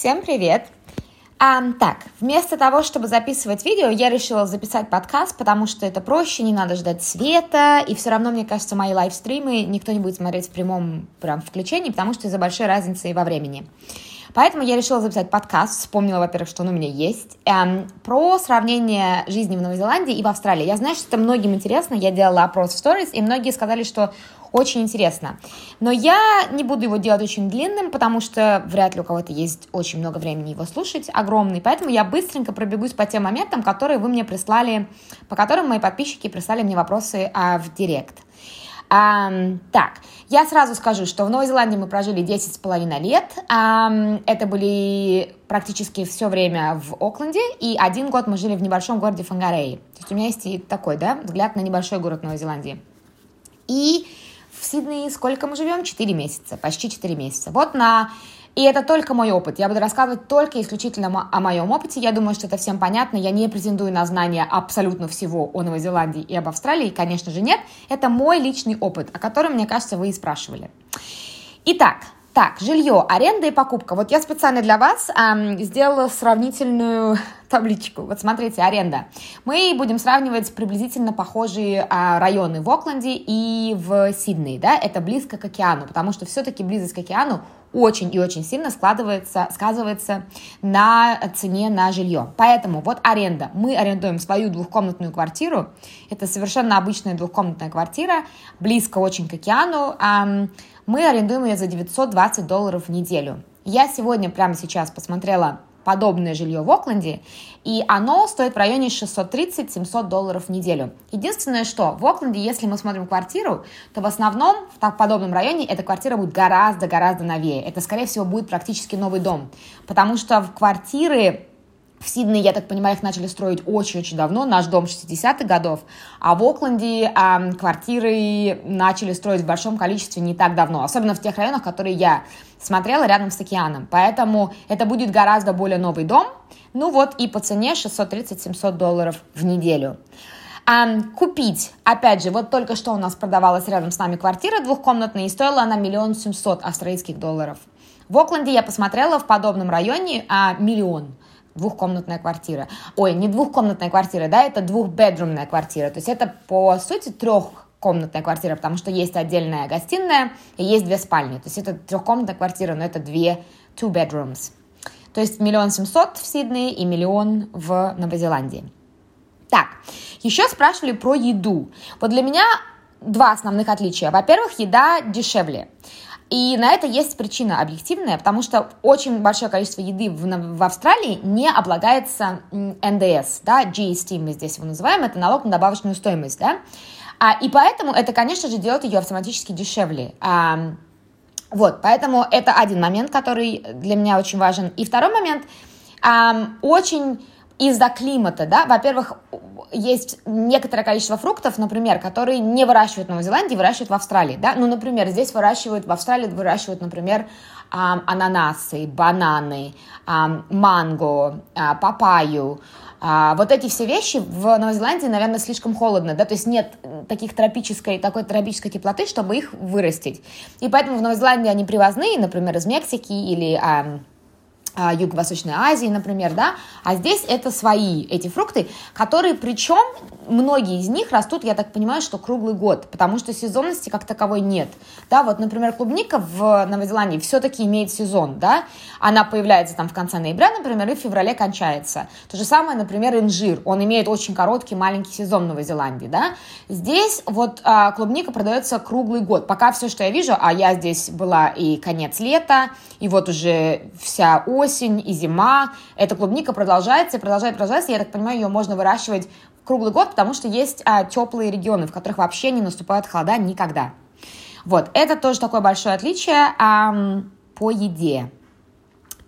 Всем привет! А, так, вместо того, чтобы записывать видео, я решила записать подкаст, потому что это проще, не надо ждать света, и все равно, мне кажется, мои лайвстримы никто не будет смотреть в прямом прям включении, потому что из-за большой разницы и во времени. Поэтому я решила записать подкаст, вспомнила, во-первых, что он у меня есть, эм, про сравнение жизни в Новой Зеландии и в Австралии. Я знаю, что это многим интересно, я делала опрос в сторис, и многие сказали, что очень интересно. Но я не буду его делать очень длинным, потому что вряд ли у кого-то есть очень много времени его слушать, огромный. Поэтому я быстренько пробегусь по тем моментам, которые вы мне прислали, по которым мои подписчики прислали мне вопросы а, в директ. Um, так, я сразу скажу, что в Новой Зеландии мы прожили 10 с половиной лет. Um, это были практически все время в Окленде, и один год мы жили в небольшом городе Фангарей. То есть у меня есть и такой, да, взгляд на небольшой город Новой Зеландии. И в Сиднее сколько мы живем? Четыре месяца, почти четыре месяца. Вот на... И это только мой опыт. Я буду рассказывать только исключительно о моем опыте. Я думаю, что это всем понятно. Я не претендую на знания абсолютно всего о Новой Зеландии и об Австралии. Конечно же, нет. Это мой личный опыт, о котором, мне кажется, вы и спрашивали. Итак, так, жилье, аренда и покупка. Вот я специально для вас эм, сделала сравнительную табличку. Вот смотрите, аренда. Мы будем сравнивать приблизительно похожие э, районы в Окленде и в Сиднее, да, это близко к океану, потому что все-таки близость к океану очень и очень сильно складывается, сказывается на цене на жилье. Поэтому вот аренда. Мы арендуем свою двухкомнатную квартиру. Это совершенно обычная двухкомнатная квартира, близко очень к океану. Мы арендуем ее за 920 долларов в неделю. Я сегодня, прямо сейчас, посмотрела подобное жилье в Окленде, и оно стоит в районе 630-700 долларов в неделю. Единственное, что в Окленде, если мы смотрим квартиру, то в основном в так подобном районе эта квартира будет гораздо-гораздо новее. Это, скорее всего, будет практически новый дом, потому что в квартиры в Сиднее, я так понимаю, их начали строить очень-очень давно, наш дом 60-х годов, а в Окленде э, квартиры начали строить в большом количестве не так давно, особенно в тех районах, которые я смотрела рядом с океаном. Поэтому это будет гораздо более новый дом, ну вот и по цене 630-700 долларов в неделю. А, купить, опять же, вот только что у нас продавалась рядом с нами квартира двухкомнатная, и стоила она миллион семьсот австралийских долларов. В Окленде я посмотрела в подобном районе а, миллион двухкомнатная квартира. Ой, не двухкомнатная квартира, да, это двухбедрумная квартира. То есть это, по сути, трехкомнатная квартира, потому что есть отдельная гостиная и есть две спальни. То есть это трехкомнатная квартира, но это две two bedrooms. То есть миллион семьсот в Сиднее и миллион в Новой Зеландии. Так, еще спрашивали про еду. Вот для меня два основных отличия. Во-первых, еда дешевле. И на это есть причина объективная, потому что очень большое количество еды в, в Австралии не облагается НДС, да, GST мы здесь его называем, это налог на добавочную стоимость, да, а, и поэтому это, конечно же, делает ее автоматически дешевле. А, вот, поэтому это один момент, который для меня очень важен. И второй момент, а, очень из-за климата, да, во-первых, есть некоторое количество фруктов, например, которые не выращивают в Новой Зеландии, выращивают в Австралии, да, ну, например, здесь выращивают, в Австралии выращивают, например, ананасы, бананы, манго, а, папайю, а, вот эти все вещи в Новой Зеландии, наверное, слишком холодно, да, то есть нет таких тропической, такой тропической теплоты, чтобы их вырастить. И поэтому в Новой Зеландии они привозные, например, из Мексики или Юго-Восточной Азии, например, да, а здесь это свои эти фрукты, которые, причем, многие из них растут, я так понимаю, что круглый год, потому что сезонности как таковой нет, да, вот, например, клубника в Новой Зеландии все-таки имеет сезон, да, она появляется там в конце ноября, например, и в феврале кончается, то же самое, например, инжир, он имеет очень короткий маленький сезон в Новой Зеландии, да, здесь вот а, клубника продается круглый год, пока все, что я вижу, а я здесь была и конец лета, и вот уже вся осень, осень и зима. Эта клубника продолжается продолжает продолжаться. Я так понимаю, ее можно выращивать круглый год, потому что есть а, теплые регионы, в которых вообще не наступают холода никогда. Вот, это тоже такое большое отличие а, по еде.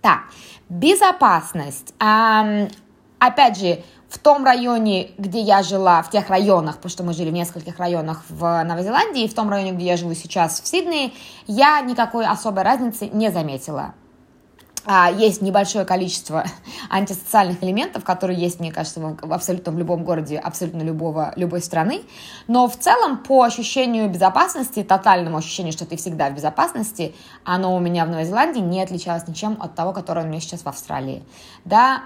Так, безопасность. А, опять же, в том районе, где я жила, в тех районах, потому что мы жили в нескольких районах в Новой Зеландии, и в том районе, где я живу сейчас в Сиднее, я никакой особой разницы не заметила. А, есть небольшое количество антисоциальных элементов, которые есть, мне кажется, в, абсолютно в любом городе, абсолютно любого, любой страны. Но в целом по ощущению безопасности, тотальному ощущению, что ты всегда в безопасности, оно у меня в Новой Зеландии не отличалось ничем от того, которое у меня сейчас в Австралии. Да,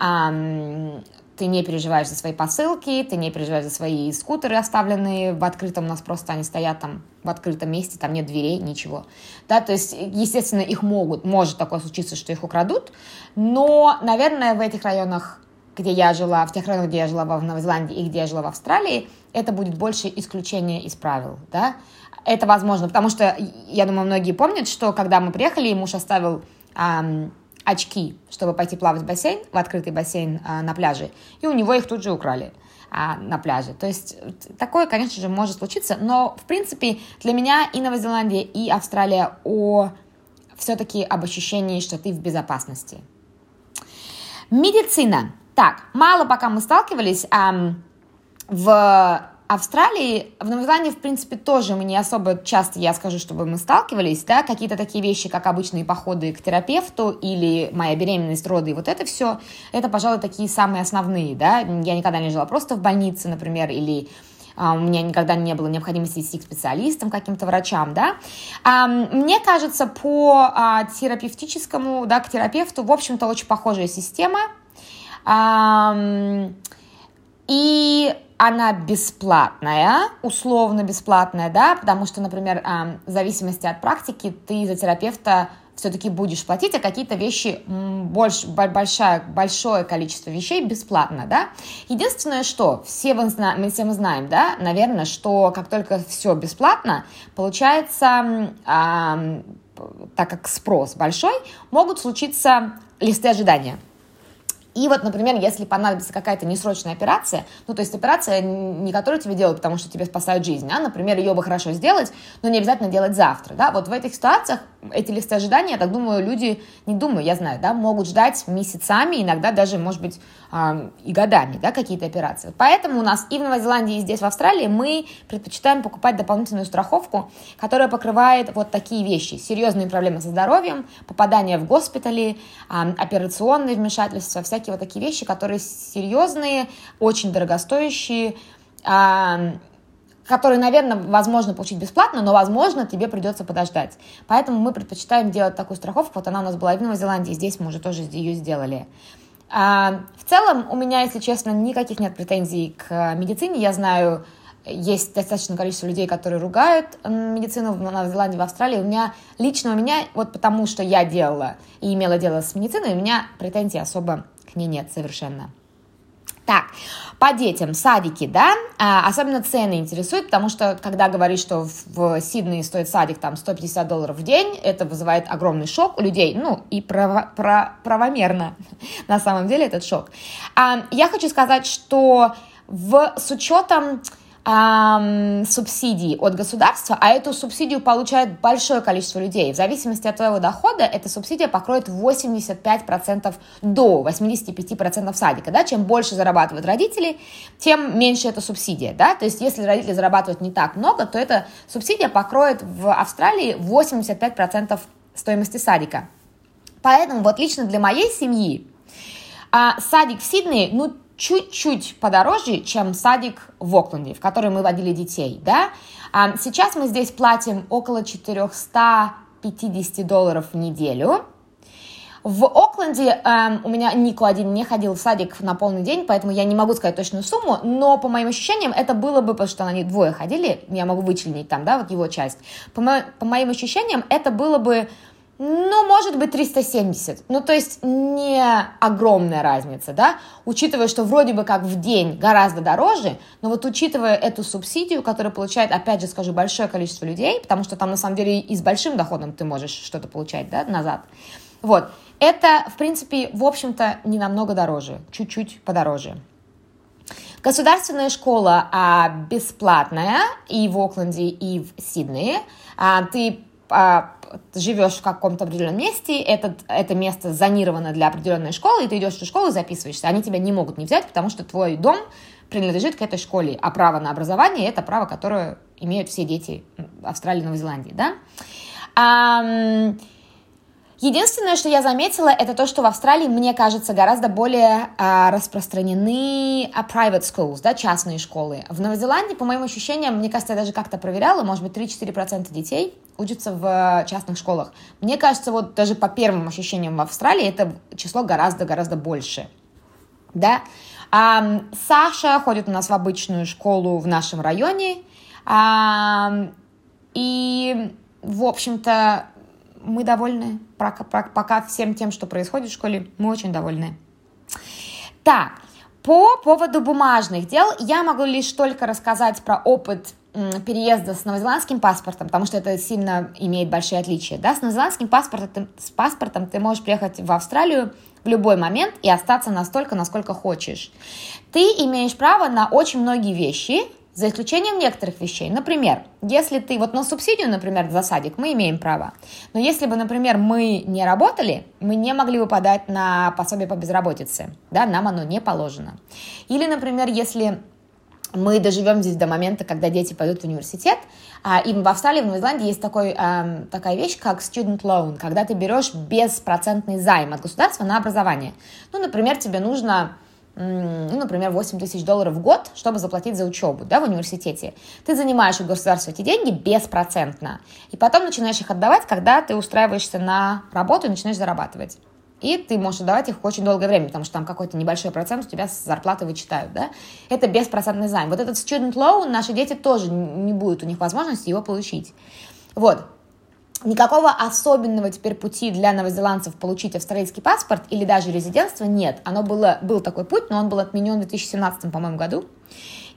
ты не переживаешь за свои посылки, ты не переживаешь за свои скутеры, оставленные в открытом, у нас просто они стоят там в открытом месте, там нет дверей, ничего. Да, то есть, естественно, их могут, может такое случиться, что их украдут, но, наверное, в этих районах, где я жила, в тех районах, где я жила в Новой Зеландии и где я жила в Австралии, это будет больше исключение из правил, да. Это возможно, потому что, я думаю, многие помнят, что когда мы приехали, муж оставил эм, очки, чтобы пойти плавать в бассейн, в открытый бассейн а, на пляже, и у него их тут же украли а, на пляже. То есть такое, конечно же, может случиться, но, в принципе, для меня и Новая Зеландия, и Австралия о все-таки об ощущении, что ты в безопасности. Медицина. Так, мало пока мы сталкивались а, в Австралии, в Новой Зеландии, в принципе, тоже мы не особо часто, я скажу, чтобы мы сталкивались, да, какие-то такие вещи, как обычные походы к терапевту или моя беременность, роды, вот это все, это, пожалуй, такие самые основные, да, я никогда не жила просто в больнице, например, или а, у меня никогда не было необходимости идти к специалистам, каким-то врачам, да. Мне кажется, по а, терапевтическому, да, к терапевту, в общем-то, очень похожая система, и она бесплатная, условно бесплатная, да, потому что, например, в зависимости от практики ты за терапевта все-таки будешь платить, а какие-то вещи, больше, большое, большое количество вещей бесплатно, да. Единственное, что все мы, мы все мы знаем, да, наверное, что как только все бесплатно, получается, э, так как спрос большой, могут случиться листы ожидания. И вот, например, если понадобится какая-то несрочная операция, ну, то есть операция, не которую тебе делают, потому что тебе спасают жизнь, а, например, ее бы хорошо сделать, но не обязательно делать завтра, да, вот в этих ситуациях эти листы ожидания, я так думаю, люди, не думаю, я знаю, да, могут ждать месяцами, иногда даже, может быть, и годами, да, какие-то операции. Поэтому у нас и в Новой Зеландии, и здесь, в Австралии, мы предпочитаем покупать дополнительную страховку, которая покрывает вот такие вещи. Серьезные проблемы со здоровьем, попадание в госпитали, операционные вмешательства, всякие вот такие вещи, которые серьезные, очень дорогостоящие, которые, наверное, возможно получить бесплатно, но, возможно, тебе придется подождать. Поэтому мы предпочитаем делать такую страховку. Вот она у нас была и в Новой Зеландии, здесь мы уже тоже ее сделали. А, в целом, у меня, если честно, никаких нет претензий к медицине. Я знаю, есть достаточное количество людей, которые ругают медицину в Новой Зеландии, в Австралии. У меня, лично у меня, вот потому что я делала и имела дело с медициной, у меня претензий особо к ней нет совершенно. Так, по детям, садики, да, а, особенно цены интересуют, потому что, когда говоришь, что в, в Сиднее стоит садик там 150 долларов в день, это вызывает огромный шок у людей, ну, и право, право, правомерно, на самом деле, этот шок. А, я хочу сказать, что в, с учетом эм, субсидии от государства, а эту субсидию получает большое количество людей. В зависимости от твоего дохода эта субсидия покроет 85% до 85% садика. Да? Чем больше зарабатывают родители, тем меньше эта субсидия. Да? То есть если родители зарабатывают не так много, то эта субсидия покроет в Австралии 85% стоимости садика. Поэтому вот лично для моей семьи а, садик в Сиднее, ну, чуть-чуть подороже, чем садик в Окленде, в который мы водили детей, да. А сейчас мы здесь платим около 450 долларов в неделю. В Окленде э, у меня Нику один не ходил в садик на полный день, поэтому я не могу сказать точную сумму, но по моим ощущениям это было бы, потому что они двое ходили, я могу вычленить там, да, вот его часть. По, мо- по моим ощущениям это было бы ну, может быть, 370. Ну, то есть не огромная разница, да, учитывая, что вроде бы как в день гораздо дороже, но вот учитывая эту субсидию, которую получает, опять же скажу, большое количество людей, потому что там на самом деле и с большим доходом ты можешь что-то получать, да, назад. Вот, это, в принципе, в общем-то, не намного дороже, чуть-чуть подороже. Государственная школа а, бесплатная и в Окленде, и в Сиднее. А, ты а, живешь в каком-то определенном месте, этот, это место зонировано для определенной школы, и ты идешь в эту школу и записываешься. Они тебя не могут не взять, потому что твой дом принадлежит к этой школе, а право на образование – это право, которое имеют все дети Австралии и Новой Зеландии, да? А, Единственное, что я заметила, это то, что в Австралии, мне кажется, гораздо более а, распространены а, private schools, да, частные школы. В Новой Зеландии, по моим ощущениям, мне кажется, я даже как-то проверяла, может быть, 3-4% детей учатся в частных школах. Мне кажется, вот даже по первым ощущениям в Австралии это число гораздо-гораздо больше, да. А, Саша ходит у нас в обычную школу в нашем районе, а, и, в общем-то, мы довольны пока всем тем, что происходит в школе, мы очень довольны. Так, по поводу бумажных дел я могу лишь только рассказать про опыт переезда с новозеландским паспортом, потому что это сильно имеет большие отличия. Да? С новозеландским паспортом с паспортом ты можешь приехать в Австралию в любой момент и остаться настолько, насколько хочешь. Ты имеешь право на очень многие вещи, за исключением некоторых вещей. Например, если ты, вот на субсидию, например, за садик мы имеем право, но если бы, например, мы не работали, мы не могли бы подать на пособие по безработице, да, нам оно не положено. Или, например, если мы доживем здесь до момента, когда дети пойдут в университет. А, и в Австралии, в Новой Зеландии есть такой, а, такая вещь, как student loan, когда ты берешь беспроцентный займ от государства на образование. Ну, например, тебе нужно ну, например, 8 тысяч долларов в год, чтобы заплатить за учебу да, в университете. Ты занимаешь у государства эти деньги беспроцентно, и потом начинаешь их отдавать, когда ты устраиваешься на работу и начинаешь зарабатывать. И ты можешь отдавать их очень долгое время, потому что там какой-то небольшой процент у тебя с зарплаты вычитают, да? Это беспроцентный займ. Вот этот student loan наши дети тоже не будет у них возможности его получить. Вот. Никакого особенного теперь пути для новозеландцев получить австралийский паспорт или даже резидентство нет. Оно было, был такой путь, но он был отменен в 2017, по-моему, году.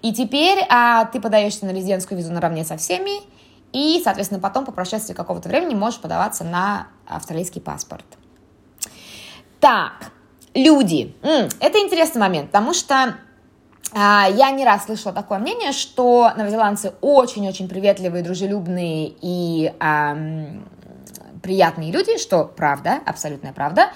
И теперь а, ты подаешься на резидентскую визу наравне со всеми, и, соответственно, потом по прошествии какого-то времени можешь подаваться на австралийский паспорт. Так, люди. Это интересный момент, потому что я не раз слышала такое мнение, что новозеландцы очень-очень приветливые, дружелюбные и эм, приятные люди, что правда, абсолютная правда.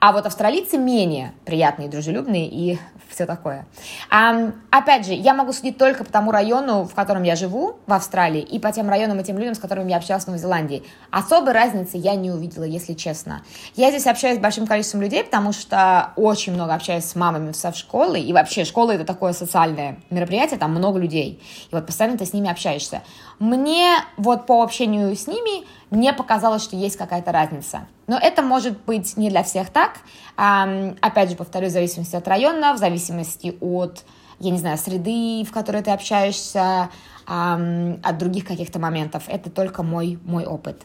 А вот австралийцы менее приятные, дружелюбные и все такое. А, опять же, я могу судить только по тому району, в котором я живу, в Австралии, и по тем районам и тем людям, с которыми я общалась в Новой Зеландии. Особой разницы я не увидела, если честно. Я здесь общаюсь с большим количеством людей, потому что очень много общаюсь с мамами со школы, и вообще школа это такое социальное мероприятие, там много людей, и вот постоянно ты с ними общаешься. Мне вот по общению с ними не показалось, что есть какая-то разница. Но это может быть не для всех так. Опять же, повторю, в зависимости от района, в зависимости от, я не знаю, среды, в которой ты общаешься, от других каких-то моментов. Это только мой, мой опыт.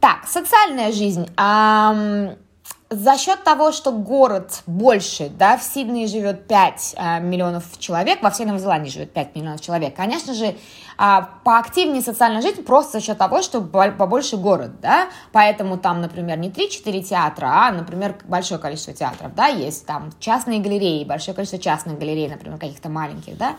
Так, социальная жизнь. За счет того, что город больше, да, в Сиднее живет 5 а, миллионов человек, во всей Новой Зеландии живет 5 миллионов человек, конечно же, а, поактивнее социальная жизнь просто за счет того, что побольше город, да, поэтому там, например, не 3-4 театра, а, например, большое количество театров, да, есть там частные галереи, большое количество частных галерей, например, каких-то маленьких, да,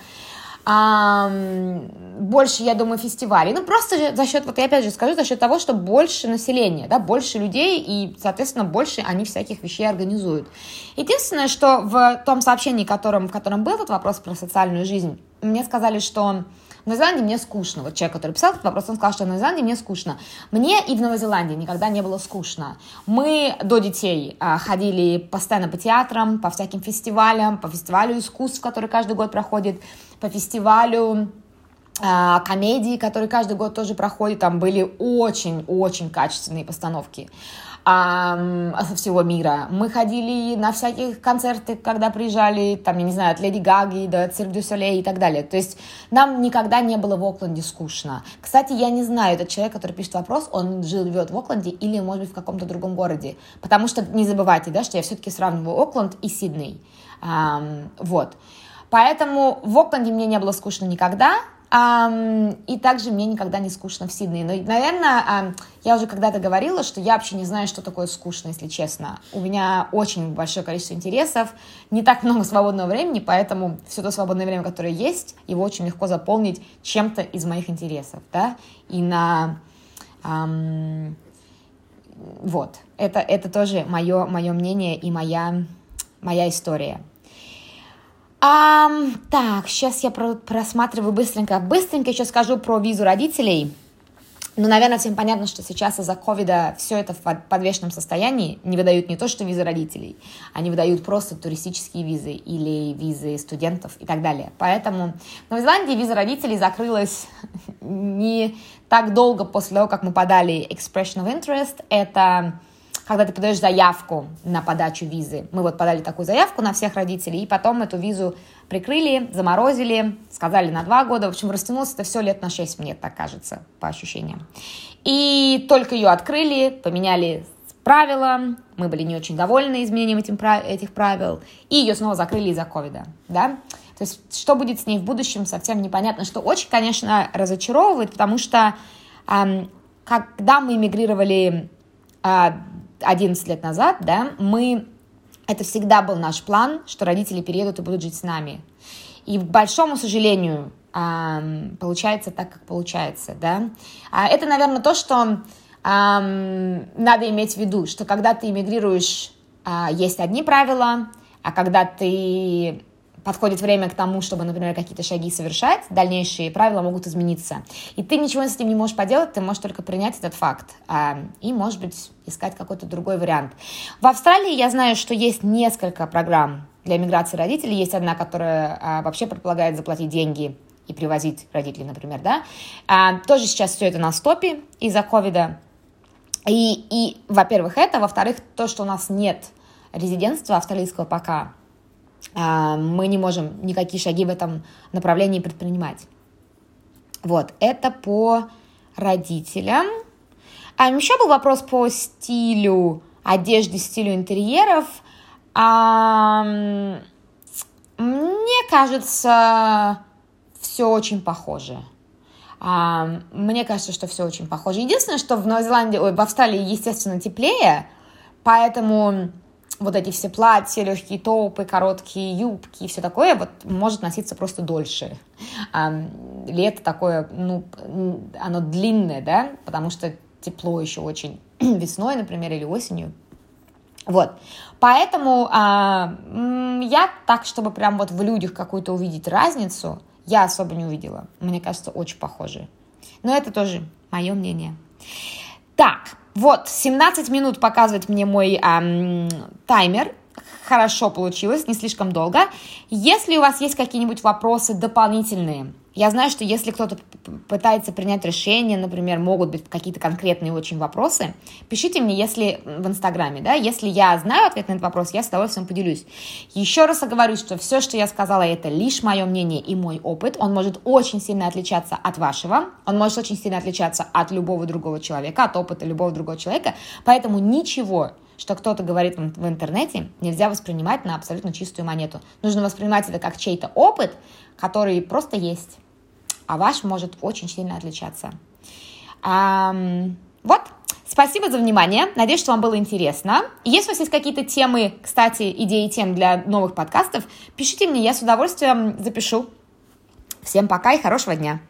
больше, я думаю, фестивалей. Ну, просто за счет, вот я опять же скажу, за счет того, что больше населения, да, больше людей, и, соответственно, больше они всяких вещей организуют. Единственное, что в том сообщении, которым, в котором был этот вопрос про социальную жизнь, мне сказали, что в Новой Зеландии мне скучно. Вот человек, который писал этот вопрос, он сказал, что в Новой Зеландии мне скучно. Мне и в Новой Зеландии никогда не было скучно. Мы до детей а, ходили постоянно по театрам, по всяким фестивалям, по фестивалю искусств, который каждый год проходит, по фестивалю а, комедии, который каждый год тоже проходит, там были очень-очень качественные постановки а, со всего мира. Мы ходили на всякие концерты, когда приезжали, там, я не знаю, от Леди Гаги до Цирк дю Солей и так далее. То есть нам никогда не было в Окленде скучно. Кстати, я не знаю, этот человек, который пишет вопрос, он живет в Окленде или, может быть, в каком-то другом городе. Потому что не забывайте, да, что я все-таки сравниваю Окленд и Сидней. А, вот. Поэтому в Окленде мне не было скучно никогда, и также мне никогда не скучно в Сиднее. Но, наверное, я уже когда-то говорила, что я вообще не знаю, что такое скучно, если честно. У меня очень большое количество интересов, не так много свободного времени, поэтому все то свободное время, которое есть, его очень легко заполнить чем-то из моих интересов, да, и на... Um, вот, это, это тоже мое, мое мнение и моя, моя история. А, так, сейчас я про просматриваю быстренько. Быстренько еще скажу про визу родителей. ну, наверное, всем понятно, что сейчас из-за ковида все это в подвешенном состоянии. Не выдают не то, что визы родителей, они выдают просто туристические визы или визы студентов и так далее. Поэтому в Новой Зеландии виза родителей закрылась не так долго после того, как мы подали expression of interest. Это когда ты подаешь заявку на подачу визы. Мы вот подали такую заявку на всех родителей, и потом эту визу прикрыли, заморозили, сказали на два года. В общем, растянулось это все лет на шесть, мне так кажется, по ощущениям. И только ее открыли, поменяли правила, мы были не очень довольны изменением этих правил, и ее снова закрыли из-за ковида, да. То есть, что будет с ней в будущем, совсем непонятно, что очень, конечно, разочаровывает, потому что эм, когда мы эмигрировали э, 11 лет назад, да, мы, это всегда был наш план, что родители переедут и будут жить с нами. И, к большому сожалению, получается так, как получается, да. А это, наверное, то, что надо иметь в виду, что когда ты эмигрируешь, а, есть одни правила, а когда ты подходит время к тому, чтобы, например, какие-то шаги совершать, дальнейшие правила могут измениться. И ты ничего с этим не можешь поделать, ты можешь только принять этот факт а, и, может быть, искать какой-то другой вариант. В Австралии я знаю, что есть несколько программ для миграции родителей. Есть одна, которая а, вообще предполагает заплатить деньги и привозить родителей, например, да. А, тоже сейчас все это на стопе из-за ковида. И, и, во-первых, это, во-вторых, то, что у нас нет резидентства австралийского пока, мы не можем никакие шаги в этом направлении предпринимать. Вот, это по родителям. А еще был вопрос по стилю одежды, стилю интерьеров. А, мне кажется, все очень похоже. А, мне кажется, что все очень похоже. Единственное, что в Новой Зеландии, ой, в Австралии, естественно, теплее, поэтому вот эти все платья, легкие топы, короткие юбки и все такое вот может носиться просто дольше. А, лето такое, ну, оно длинное, да, потому что тепло еще очень весной, например, или осенью. Вот, поэтому а, я так, чтобы прям вот в людях какую-то увидеть разницу, я особо не увидела. Мне кажется, очень похожие. Но это тоже мое мнение. Так, вот, 17 минут показывает мне мой эм, таймер. Хорошо получилось, не слишком долго. Если у вас есть какие-нибудь вопросы дополнительные, я знаю, что если кто-то пытается принять решение, например, могут быть какие-то конкретные очень вопросы, пишите мне, если в Инстаграме, да, если я знаю ответ на этот вопрос, я с удовольствием поделюсь. Еще раз оговорюсь, что все, что я сказала, это лишь мое мнение и мой опыт. Он может очень сильно отличаться от вашего, он может очень сильно отличаться от любого другого человека, от опыта любого другого человека, поэтому ничего что кто-то говорит в интернете, нельзя воспринимать на абсолютно чистую монету. Нужно воспринимать это как чей-то опыт, который просто есть а ваш может очень сильно отличаться. А, вот, спасибо за внимание. Надеюсь, что вам было интересно. Если у вас есть какие-то темы, кстати, идеи тем для новых подкастов, пишите мне, я с удовольствием запишу. Всем пока и хорошего дня.